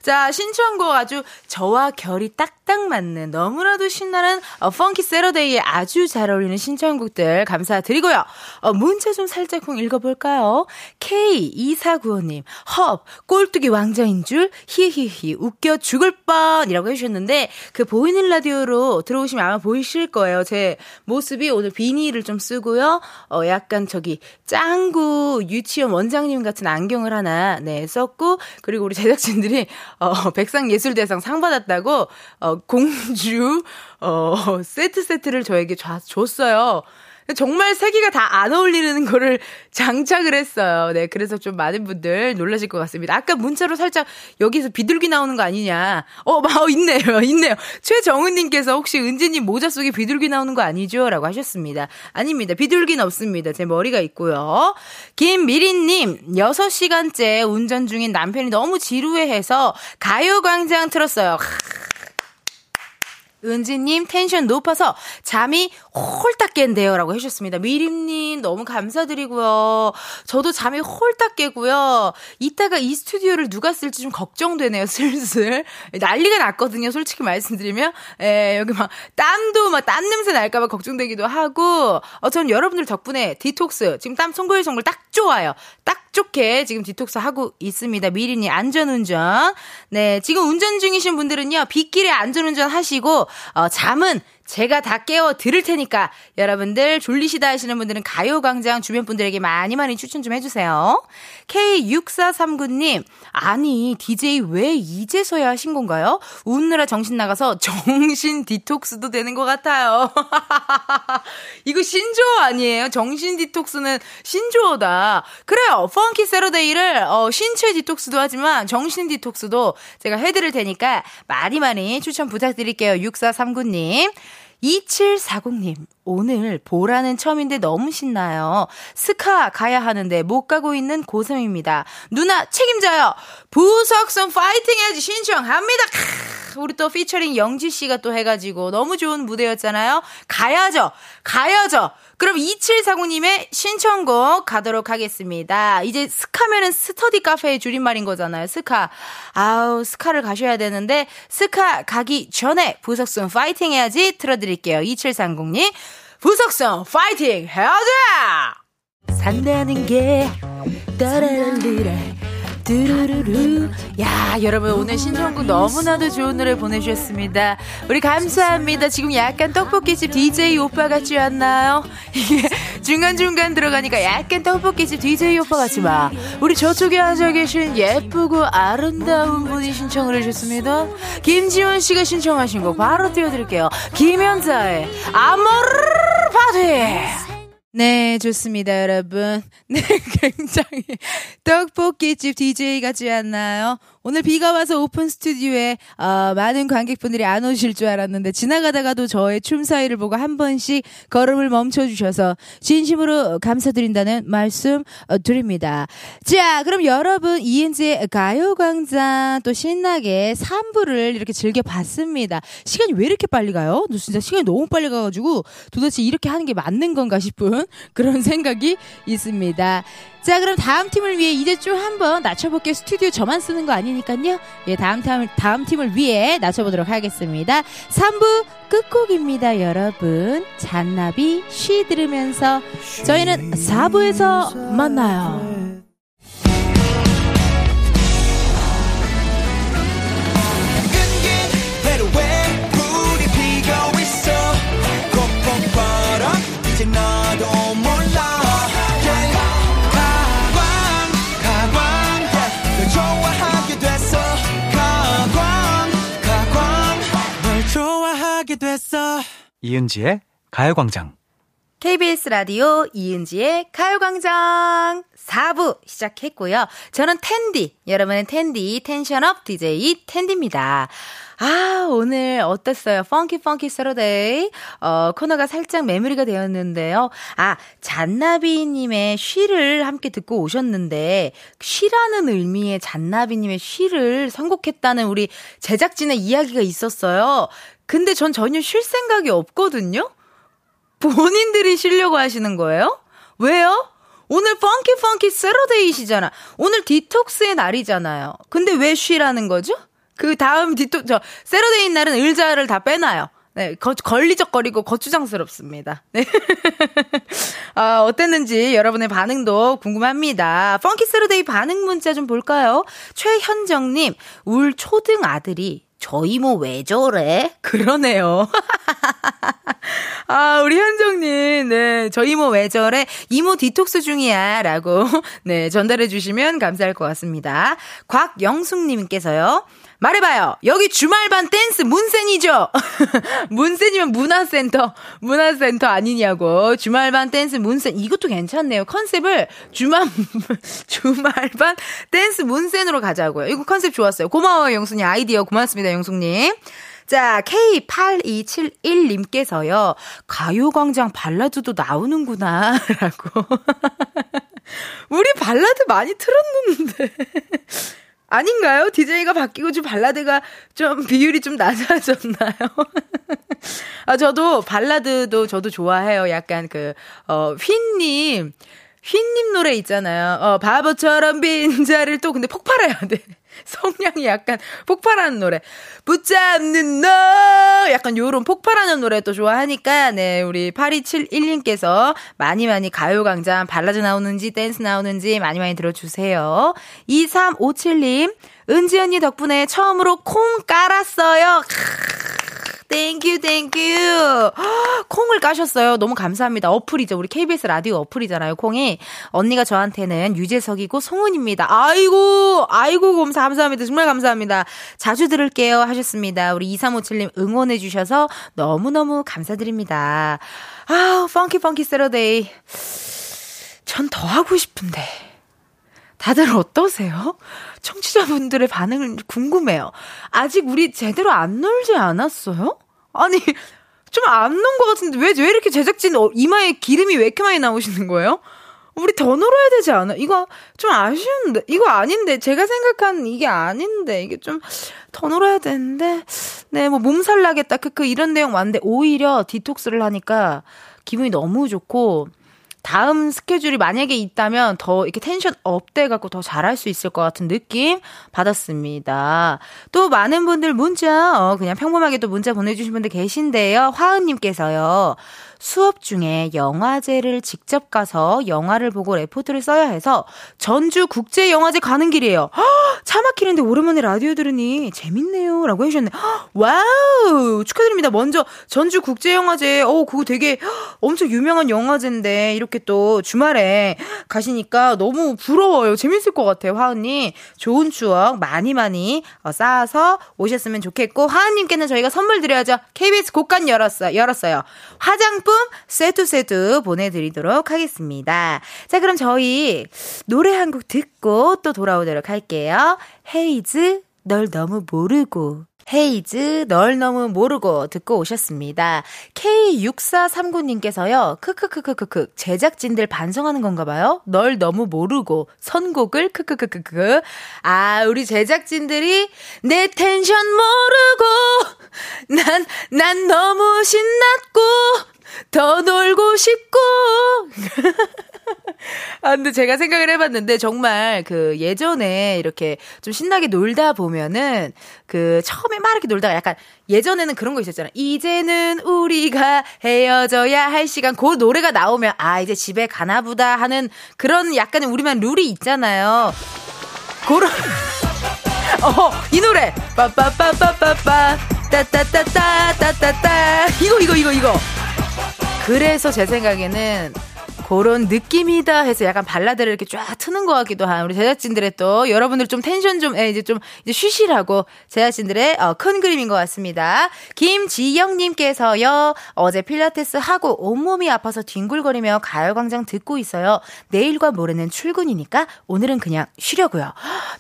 자, 신청곡 아주 저와 결이 딱딱 맞는 너무나도 신나는 어, 펑키 세러데이에 아주 잘 어울리는 신청곡들 감사드리고요. 어, 문자 좀 살짝쿵 읽어볼까요? K2495님, 헙, 꼴뚜기 왕자인 줄, 히히히, 웃겨 죽을 뻔 이라고 해주셨는데, 그 보이는 라디오로 들어오시면 아마 보이실 거예요. 제 모습이 오늘 비니를 좀 쓰고요. 어, 약간 저기, 짱구 유치원 원장님 같은 안경을 하나, 네, 썼고, 그리고 우리 제작진들이, 어, 백상예술대상 상 받았다고, 어, 공주, 어, 세트 세트를 저에게 줬어요. 정말 세 개가 다 안 어울리는 거를 장착을 했어요. 네, 그래서 좀 많은 분들 놀라실 것 같습니다. 아까 문자로 살짝 여기서 비둘기 나오는 거 아니냐. 어, 마, 어, 있네요. 있네요. 최정은님께서 혹시 은지님 모자 속에 비둘기 나오는 거 아니죠? 라고 하셨습니다. 아닙니다. 비둘기는 없습니다. 제 머리가 있고요. 김미린님, 6시간째 운전 중인 남편이 너무 지루해해서 가요광장 틀었어요. 은지님 텐션 높아서 잠이 홀딱 깬대요. 라고 해주셨습니다. 미림님 너무 감사드리고요. 저도 잠이 홀딱 깨고요. 이따가 이 스튜디오를 누가 쓸지 좀 걱정되네요. 슬슬. 난리가 났거든요. 솔직히 말씀드리면. 예, 여기 막 땀도 막 땀 냄새 날까봐 걱정되기도 하고. 어, 전 여러분들 덕분에 디톡스 지금 땀 송글송글 딱 좋아요. 딱 좋게 지금 디톡스 하고 있습니다. 미리님 안전운전. 네, 지금 운전 중이신 분들은요. 빗길에 안전운전 하시고 어, 잠은 제가 다 깨워 드릴 테니까 여러분들 졸리시다 하시는 분들은 가요광장 주변 분들에게 많이 많이 추천 좀 해주세요. K6439님, 아니, DJ 왜 이제서야 하신 건가요? 웃느라 정신 나가서 정신 디톡스도 되는 것 같아요. 이거 신조어 아니에요? 정신 디톡스는 신조어다. 그래요. 펑키 세러데이를 어, 신체 디톡스도 하지만 정신 디톡스도 제가 해드릴 테니까 많이 많이 추천 부탁드릴게요. 6439님. 2740님, 오늘 보라는 처음인데 너무 신나요. 스카 가야 하는데 못 가고 있는 고3입니다. 누나 책임져요. 부석순 파이팅 해야지 신청합니다. 크, 우리 또 피처링 영지 씨가 또 해가지고 너무 좋은 무대였잖아요. 가야죠. 가야죠. 그럼 2749님의 신청곡 가도록 하겠습니다. 이제 스카면은 스터디 카페의 줄임말인 거잖아요. 스카. 아우, 스카를 가셔야 되는데, 스카 가기 전에 부석순 파이팅 해야지 틀어드릴게요. 2730님. 부석순 파이팅 해야지! 산다는 게, 따라라리라. 뚜루루루. 야, 여러분 오늘 신청곡 너무나도 좋은 노래 보내주셨습니다. 우리 감사합니다. 지금 약간 떡볶이집 DJ 오빠 같지 않나요? 이게 중간중간 들어가니까 약간 떡볶이집 DJ 오빠 같지 마. 우리 저쪽에 앉아 계신 예쁘고 아름다운 분이 신청을 해주셨습니다. 김지원 씨가 신청하신 곡 바로 띄워드릴게요. 김현자의 아모르 파티! 네, 좋습니다, 여러분. 네, 굉장히 떡볶이집 DJ 같지 않나요? 오늘 비가 와서 오픈 스튜디오에 어, 많은 관객분들이 안 오실 줄 알았는데 지나가다가도 저의 춤 사이를 보고 한 번씩 걸음을 멈춰 주셔서 진심으로 감사드린다는 말씀 어, 드립니다. 자, 그럼 여러분 이은지의 가요 광장 또 신나게 3부를 이렇게 즐겨 봤습니다. 시간이 왜 이렇게 빨리 가요? 진짜 시간이 너무 빨리 가 가지고 도대체 이렇게 하는 게 맞는 건가 싶은 그런 생각이 있습니다. 자, 그럼 다음 팀을 위해 이제 좀 한번 낮춰볼게요. 스튜디오 저만 쓰는 거 아니니까요. 예, 다음 팀을, 다음 팀을 위해 낮춰보도록 하겠습니다. 3부 끝곡입니다, 여러분. 잔나비 쉬 들으면서 저희는 4부에서 만나요. 이은지의 가요광장. KBS 라디오 이은지의 가요광장 4부 시작했고요. 저는 텐디, 여러분은 텐디, 텐션 up DJ 텐디입니다. 아, 오늘 어땠어요? Funky Funky Saturday. 어, 코너가 살짝 마무리가 되었는데요. 아, 잔나비 님의 쉬를 함께 듣고 오셨는데, 쉬라는 의미의 잔나비 님의 쉬를 선곡했다는 우리 제작진의 이야기가 있었어요. 근데 전 전혀 쉴 생각이 없거든요? 본인들이 쉬려고 하시는 거예요? 왜요? 오늘 Funky Funky Saturday시잖아. 오늘 디톡스의 날이잖아요. 근데 왜 쉬라는 거죠? 그 다음 디톡, 저, Saturday 날은 의자를 다 빼놔요. 네, 거, 걸리적거리고 거추장스럽습니다. 네. 아, 어땠는지 여러분의 반응도 궁금합니다. Funky Saturday 반응 문자 좀 볼까요? 최현정님, 울 초등 아들이 저 이모 왜 저래? 그러네요. 아, 우리 현정님, 네. 저희 이모 왜 저래? 이모 디톡스 중이야. 라고, 네. 전달해 주시면 감사할 것 같습니다. 곽영숙님께서요. 말해봐요. 여기 주말반 댄스 문센이죠? 문센이면 문화센터, 문화센터 아니냐고. 주말반 댄스 문센. 이것도 괜찮네요. 컨셉을 주말, 주말반 댄스 문센으로 가자고요. 이거 컨셉 좋았어요. 고마워요, 영숙님. 아이디어 고맙습니다, 영숙님. 자, K8271님께서요, 가요광장 발라드도 나오는구나, 라고. 우리 발라드 많이 틀었는데. 아닌가요? DJ가 바뀌고 좀 발라드가 좀 비율이 좀 낮아졌나요? 아, 저도 발라드도 저도 좋아해요. 약간 그, 어, 휘님, 휘님 노래 있잖아요. 어, 바보처럼 빈자를 또 근데 폭발해야 돼. 성량이 약간 폭발하는 노래. 붙잡는 너! 약간 요런 폭발하는 노래 또 좋아하니까, 네, 우리 8271님께서 많이 많이 가요광장 발라드 나오는지 댄스 나오는지 많이 많이 들어주세요. 2357님, 은지 언니 덕분에 처음으로 콩 깔았어요. Thank you thank you 콩을 까셨어요. 너무 감사합니다. 어플이죠. 우리 KBS 라디오 어플이잖아요. 콩이 언니가 저한테는 유재석이고 송은이입니다. 아이고 아이고 감사 감사합니다. 정말 감사합니다. 자주 들을게요 하셨습니다. 우리 2357님 응원해 주셔서 너무너무 감사드립니다. 아, funky funky Saturday. 전 더 하고 싶은데. 다들 어떠세요? 청취자분들의 반응을 궁금해요. 아직 우리 제대로 안 놀지 않았어요? 아니, 좀 안 논 것 같은데 왜, 왜 이렇게 제작진 어, 이마에 기름이 왜 이렇게 많이 나오시는 거예요? 우리 더 놀아야 되지 않아? 이거 좀 아쉬운데. 이거 아닌데. 제가 생각한 이게 아닌데. 이게 좀 더 놀아야 되는데. 네, 뭐 몸살 나겠다. 크크 이런 내용 많은데 오히려 디톡스를 하니까 기분이 너무 좋고 다음 스케줄이 만약에 있다면 더 이렇게 텐션 up돼 갖고 더 잘할 수 있을 것 같은 느낌 받았습니다. 또 많은 분들 문자 어 그냥 평범하게 또 문자 보내주신 분들 계신데요. 화은님께서요. 수업 중에 영화제를 직접 가서 영화를 보고 레포트를 써야 해서 전주 국제 영화제 가는 길이에요. 허, 차 막히는데 오랜만에 라디오 들으니 재밌네요. 라고 해 주셨네. 허, wow! 축하드립니다. 먼저 전주 국제 영화제, 어, 그거 되게 엄청 유명한 영화제인데 이렇게 또 주말에 가시니까 너무 부러워요. 재밌을 것 같아요. 화은님. 좋은 추억 많이 많이 어, 쌓아서 오셨으면 좋겠고, 화은님께는 저희가 선물 드려야죠. KBS 곡간 열었어요. 열었어요. 화장 세트 세트 보내드리도록 하겠습니다. 자, 그럼 저희 노래 한 곡 듣고 또 돌아오도록 할게요. 헤이즈, 널 너무 모르고. 헤이즈, 널 너무 모르고 듣고 오셨습니다. K6439님께서요, 크크크크크크, 제작진들 반성하는 건가 봐요? 널 너무 모르고, 선곡을 크크크크크. 아, 우리 제작진들이 내 텐션 모르고, 난, 난 너무 신났고, 더 놀고 싶고. 아, 근데 제가 생각을 해봤는데, 정말 그 예전에 이렇게 좀 신나게 놀다 보면은, 그 처음에 막 이렇게 놀다가 약간 예전에는 그런 거 있었잖아. 이제는 우리가 헤어져야 할 시간. 그 노래가 나오면, 아, 이제 집에 가나 보다 하는 그런 약간의 우리만 룰이 있잖아요. 그런. 어, 이 노래. 빠빠빠빠빠빠. 따따따따따따따. 이거, 이거, 이거, 이거. 그래서 제 생각에는 그런 느낌이다 해서 약간 발라드를 이렇게 쫙 트는 것 같기도 한 우리 제작진들의 또 여러분들 좀 텐션 좀 에, 이제 좀 이제 쉬시라고 제작진들의 어, 큰 그림인 것 같습니다. 김지영님께서요 어제 필라테스 하고 온몸이 아파서 뒹굴거리며 가요광장 듣고 있어요. 내일과 모레는 출근이니까 오늘은 그냥 쉬려고요.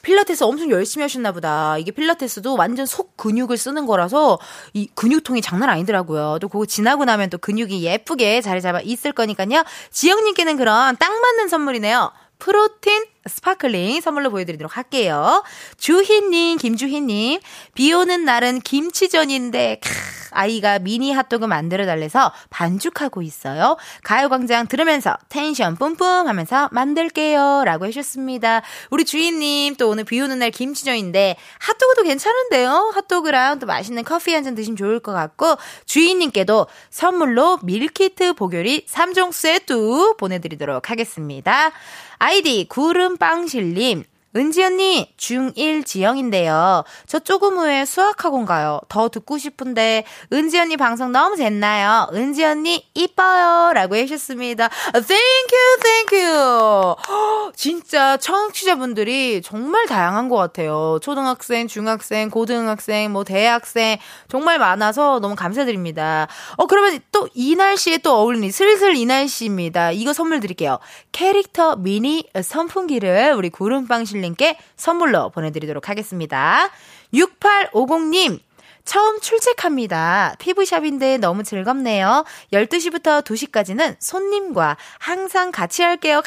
필라테스 엄청 열심히 하셨나 보다. 이게 필라테스도 완전 속 근육을 쓰는 거라서 이 근육통이 장난 아니더라고요. 또 그거 지나고 나면 또 근육이 예쁘게 자리 잡아 있을 거니까요. 지영 이영님께는 그럼 딱 맞는 선물이네요. 프로틴 스파클링 선물로 보내드리도록 할게요. 주희님, 김주희님, 비 오는 날은 김치전인데, 크, 아이가 미니 핫도그 만들어 달래서 반죽하고 있어요. 가요광장 들으면서 텐션 뿜뿜 하면서 만들게요. 라고 해주셨습니다. 우리 주희님, 또 오늘 비 오는 날 김치전인데, 핫도그도 괜찮은데요? 핫도그랑 또 맛있는 커피 한 잔 드시면 좋을 것 같고, 주희님께도 선물로 밀키트 보교리 3종 세트 보내드리도록 하겠습니다. 아이디 구름 빵실님. 은지 언니, 중1 지영인데요. 저 조금 후에 수학학원 가요. 더 듣고 싶은데, 은지 언니 방송 너무 쟀나요? 은지 언니, 이뻐요. 라고 해주셨습니다. Thank you, thank you. 진짜 청취자분들이 정말 다양한 것 같아요. 초등학생, 중학생, 고등학생, 뭐, 대학생, 정말 많아서 너무 감사드립니다. 어, 그러면 또 이 날씨에 또 어울리니, 슬슬 이 날씨입니다. 이거 선물 드릴게요. 캐릭터 미니 선풍기를 우리 구름빵 실 님께 선물로 보내드리도록 하겠습니다. 6850님, 처음 출첵합니다. 피부샵인데 너무 즐겁네요. 12시부터 2시까지는 손님과 항상 같이 할게요.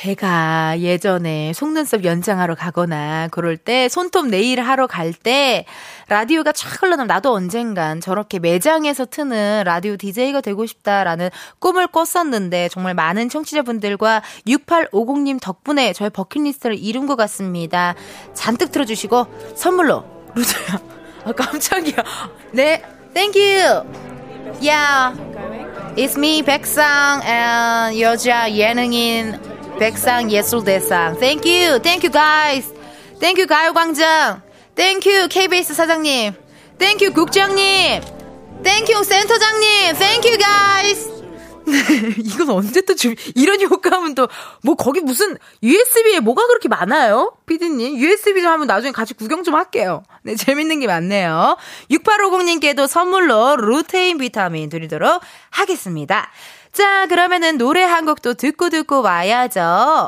제가 예전에 속눈썹 연장하러 가거나 그럴 때 손톱 네일 하러 갈 때 라디오가 촥 흘러나면 나도 언젠간 저렇게 매장에서 트는 라디오 DJ가 되고 싶다라는 꿈을 꿨었는데 정말 많은 청취자분들과 6850님 덕분에 저의 버킷리스트를 이룬 것 같습니다. 잔뜩 틀어주시고 선물로 루저야. 아 깜짝이야. 네, you. Yeah. It's me 백상 and 여자 예능인 백상 예술대상. Thank you. Thank you guys. Thank you 가요광장. Thank you KBS 사장님. Thank you 국장님. Thank you 센터장님. Thank you guys. 이건 언제 또 주, 이런 효과음은 또, 뭐, 거기 무슨, USB에 뭐가 그렇게 많아요? 피디님. USB 좀 한번 나중에 같이 구경 좀 할게요. 네, 재밌는 게 많네요. 6850님께도 선물로 루테인 비타민 드리도록 하겠습니다. 자, 그러면은 노래 한 곡도 듣고 듣고 와야죠.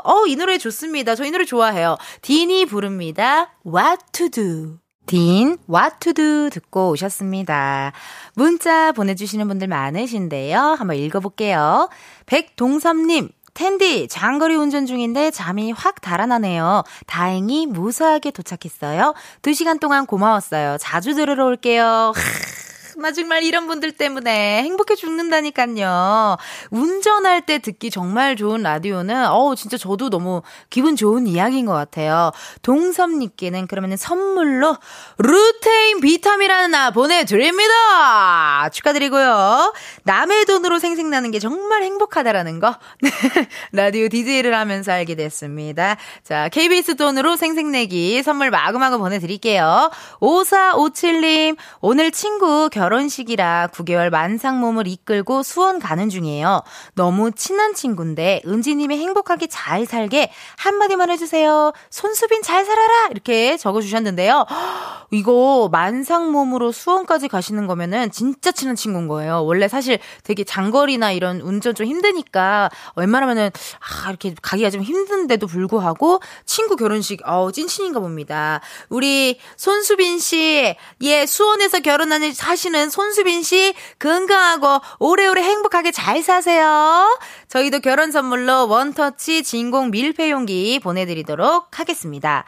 어, 이 노래 좋습니다. 저 이 노래 좋아해요. 딘이 부릅니다. What to do. 딘, What to do 듣고 오셨습니다. 문자 보내주시는 분들 많으신데요. 한번 읽어볼게요. 백동섭님, 텐디, 장거리 운전 중인데 잠이 확 달아나네요. 다행히 무사하게 도착했어요. 두 시간 동안 고마웠어요. 자주 들으러 올게요. 나 정말 이런 분들 때문에 행복해 죽는다니까요. 운전할 때 듣기 정말 좋은 라디오는, 어우, 진짜 저도 너무 기분 좋은 이야기인 것 같아요. 동섭님께는 그러면 선물로 루테인 비타민이라는 나 보내드립니다! 축하드리고요. 남의 돈으로 생생나는 게 정말 행복하다라는 거. 라디오 DJ를 하면서 알게 됐습니다. 자, KBS 돈으로 생생내기 선물 마구마구 보내드릴게요. 5457님, 오늘 친구 결 결혼식이라 9개월 만상 몸을 이끌고 수원 가는 중이에요. 너무 친한 친구인데 은지님이 행복하게 잘 살게 한마디만 해주세요. 손수빈 잘 살아라 이렇게 적어주셨는데요. 이거 만상 몸으로 수원까지 가시는 거면은 진짜 친한 친구인 거예요. 원래 사실 되게 장거리나 이런 운전 좀 힘드니까 웬만하면은 아 이렇게 가기가 좀 힘든데도 불구하고 친구 결혼식 어 찐친인가 봅니다. 우리 손수빈 씨, 예 수원에서 결혼하는 사시 는 하시는 손수빈 씨 건강하고 오래오래 행복하게 잘 사세요. 저희도 결혼 선물로 원터치 진공 밀폐용기 보내드리도록 하겠습니다.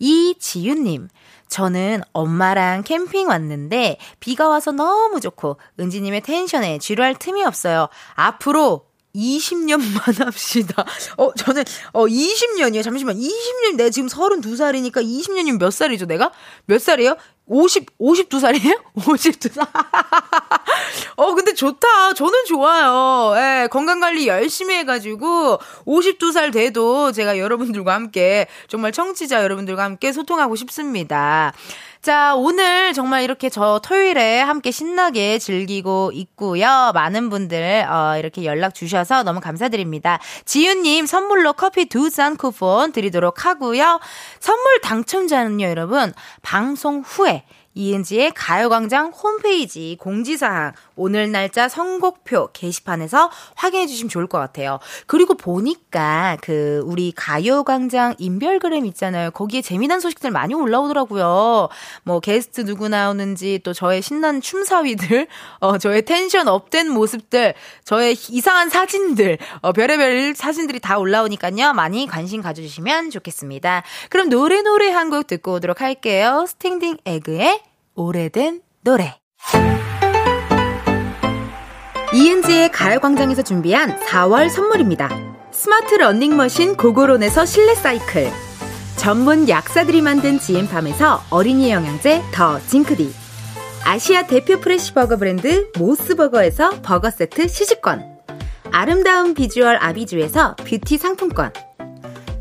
이지윤님. 저는 엄마랑 캠핑 왔는데 비가 와서 너무 좋고 은지님의 텐션에 지루할 틈이 없어요. 앞으로 20년만 합시다. 어, 저는, 어, 20년이요. 잠시만. 20년, 내가 지금 32살이니까 20년이면 몇 살이죠, 내가? 몇 살이에요? 50, 52살이에요? 52살. 어, 근데 좋다. 저는 좋아요. 예, 건강관리 열심히 해가지고, 52살 돼도 제가 여러분들과 함께, 정말 청취자 여러분들과 함께 소통하고 싶습니다. 자, 오늘 정말 이렇게 저 토요일에 함께 신나게 즐기고 있고요. 많은 분들, 어, 이렇게 연락 주셔서 너무 감사드립니다. 지윤님 선물로 커피 두 잔 쿠폰 드리도록 하고요. 선물 당첨자는요, 여러분, 방송 후에 이은지의 가요광장 홈페이지 공지사항 오늘 날짜 선곡표 게시판에서 확인해 주시면 좋을 것 같아요. 그리고 보니까 그 우리 가요광장 인별그램 있잖아요. 거기에 재미난 소식들 많이 올라오더라고요. 뭐 게스트 누구 나오는지 또 저의 신나는 춤사위들, 어 저의 텐션 up된 모습들, 저의 이상한 사진들, 어 별의별 사진들이 다 올라오니까요. 많이 관심 가져주시면 좋겠습니다. 그럼 노래 노래 한 곡 듣고 오도록 할게요. 스탠딩 에그의 오래된 노래. 이은지의 가요광장에서 준비한 4월 선물입니다. 스마트 러닝머신 고고론에서 실내 사이클. 전문 약사들이 만든 지엠팜에서 어린이 영양제 더 징크디. 아시아 대표 프레시버거 브랜드 모스버거에서 버거 세트 시식권. 아름다운 비주얼 아비주에서 뷰티 상품권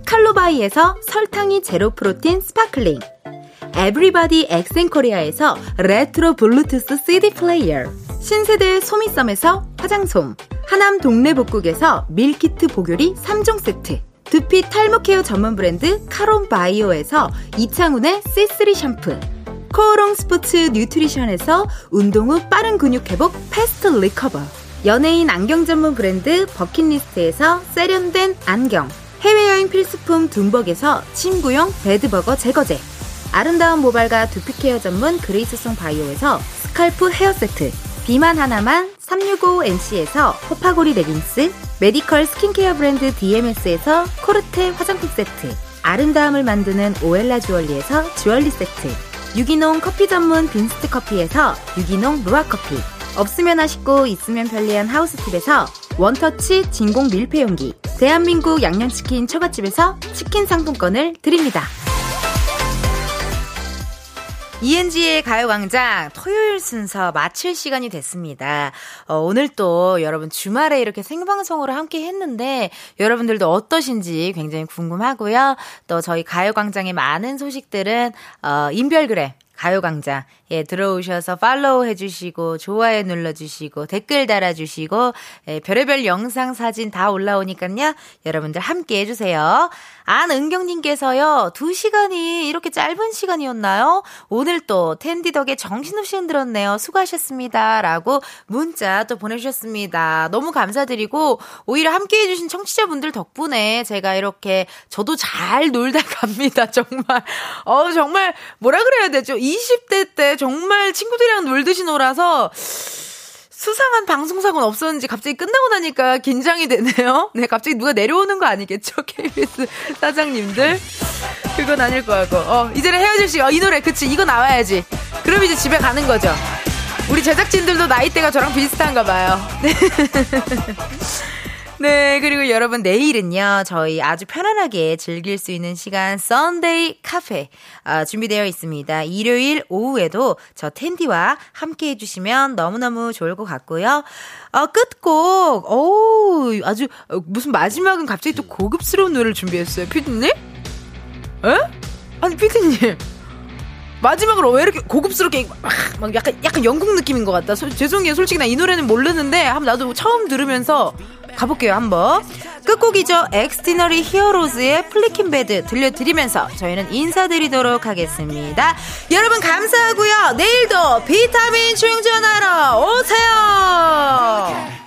칼로바이에서 설탕이 제로 프로틴 스파클링 에브리바디 엑센코리아에서 레트로 블루투스 CD 플레이어 신세대 소미썸에서 화장솜. 하남 동네복국에서 밀키트 보교리 3종 세트. 두피 탈모 케어 전문 브랜드 카론 바이오에서 이창훈의 C3 샴푸. 코오롱 스포츠 뉴트리션에서 운동 후 빠른 근육 회복 패스트 리커버. 연예인 안경 전문 브랜드 버킷리스트에서 세련된 안경. 해외여행 필수품 둠벅에서 침구용 bed bug 제거제 아름다운 모발과 두피 케어 전문 그레이스송 바이오에서 스칼프 헤어 세트 비만 하나만 365NC에서 호파고리 레깅스 메디컬 스킨케어 브랜드 DMS에서 코르테 화장품 세트 아름다움을 만드는 오엘라 주얼리에서 주얼리 세트 유기농 커피 전문 빈스트 커피에서 유기농 루아 커피 없으면 아쉽고 있으면 편리한 하우스팁에서 원터치 진공 밀폐용기 대한민국 양념치킨 처갓집에서 치킨 상품권을 드립니다. ENG의 가요광장 토요일 순서 마칠 시간이 됐습니다. 어, 오늘 또 여러분 주말에 이렇게 생방송으로 함께 했는데 여러분들도 어떠신지 굉장히 궁금하고요. 또 저희 가요광장의 많은 소식들은 어, 인별그램 가요광장. 예, 들어오셔서 팔로우 해주시고, 좋아요 눌러주시고, 댓글 달아주시고, 예, 별의별 영상, 사진 다 올라오니까요. 여러분들 함께 해주세요. 안은경님께서요, 두 시간이 이렇게 짧은 시간이었나요? 오늘 또 텐디 덕에 정신없이 흔들었네요. 수고하셨습니다. 라고 문자 또 보내주셨습니다. 너무 감사드리고, 오히려 함께 해주신 청취자분들 덕분에 제가 이렇게 저도 잘 놀다 갑니다. 정말. 어, 정말 뭐라 그래야 되죠? 20대 때 정말 친구들이랑 놀듯이 놀아서, 수상한 방송사고는 없었는지 갑자기 끝나고 나니까 긴장이 되네요. 네, 갑자기 누가 내려오는 거 아니겠죠? KBS 사장님들. 그건 아닐 거 같고. 어, 이제는 헤어질 시간. 어, 이 노래, 그치. 이거 나와야지. 그럼 이제 집에 가는 거죠. 우리 제작진들도 나이대가 저랑 비슷한가 봐요. 네. 네, 그리고 여러분 내일은요, 저희 아주 편안하게 즐길 수 있는 시간, Sunday 카페, 어, 준비되어 있습니다. 일요일 오후에도 저 텐디와 함께 해 주시면 너무너무 좋을 것 같고요. 어, 끝곡, 오 아주, 어, 무슨 마지막은 갑자기 또 고급스러운 노래를 준비했어요. 피디님? 에? 아니, 피디님. 마지막으로 왜 이렇게 고급스럽게 막 약간 약간 영국 느낌인 것 같다. 소, 죄송해요. 솔직히 나 이 노래는 모르는데 한번 나도 처음 들으면서 가볼게요 한번. 끝곡이죠. 엑스디너리 히어로즈의 Freakin' Bad 들려드리면서 저희는 인사드리도록 하겠습니다. 여러분 감사하고요. 내일도 비타민 충전하러 오세요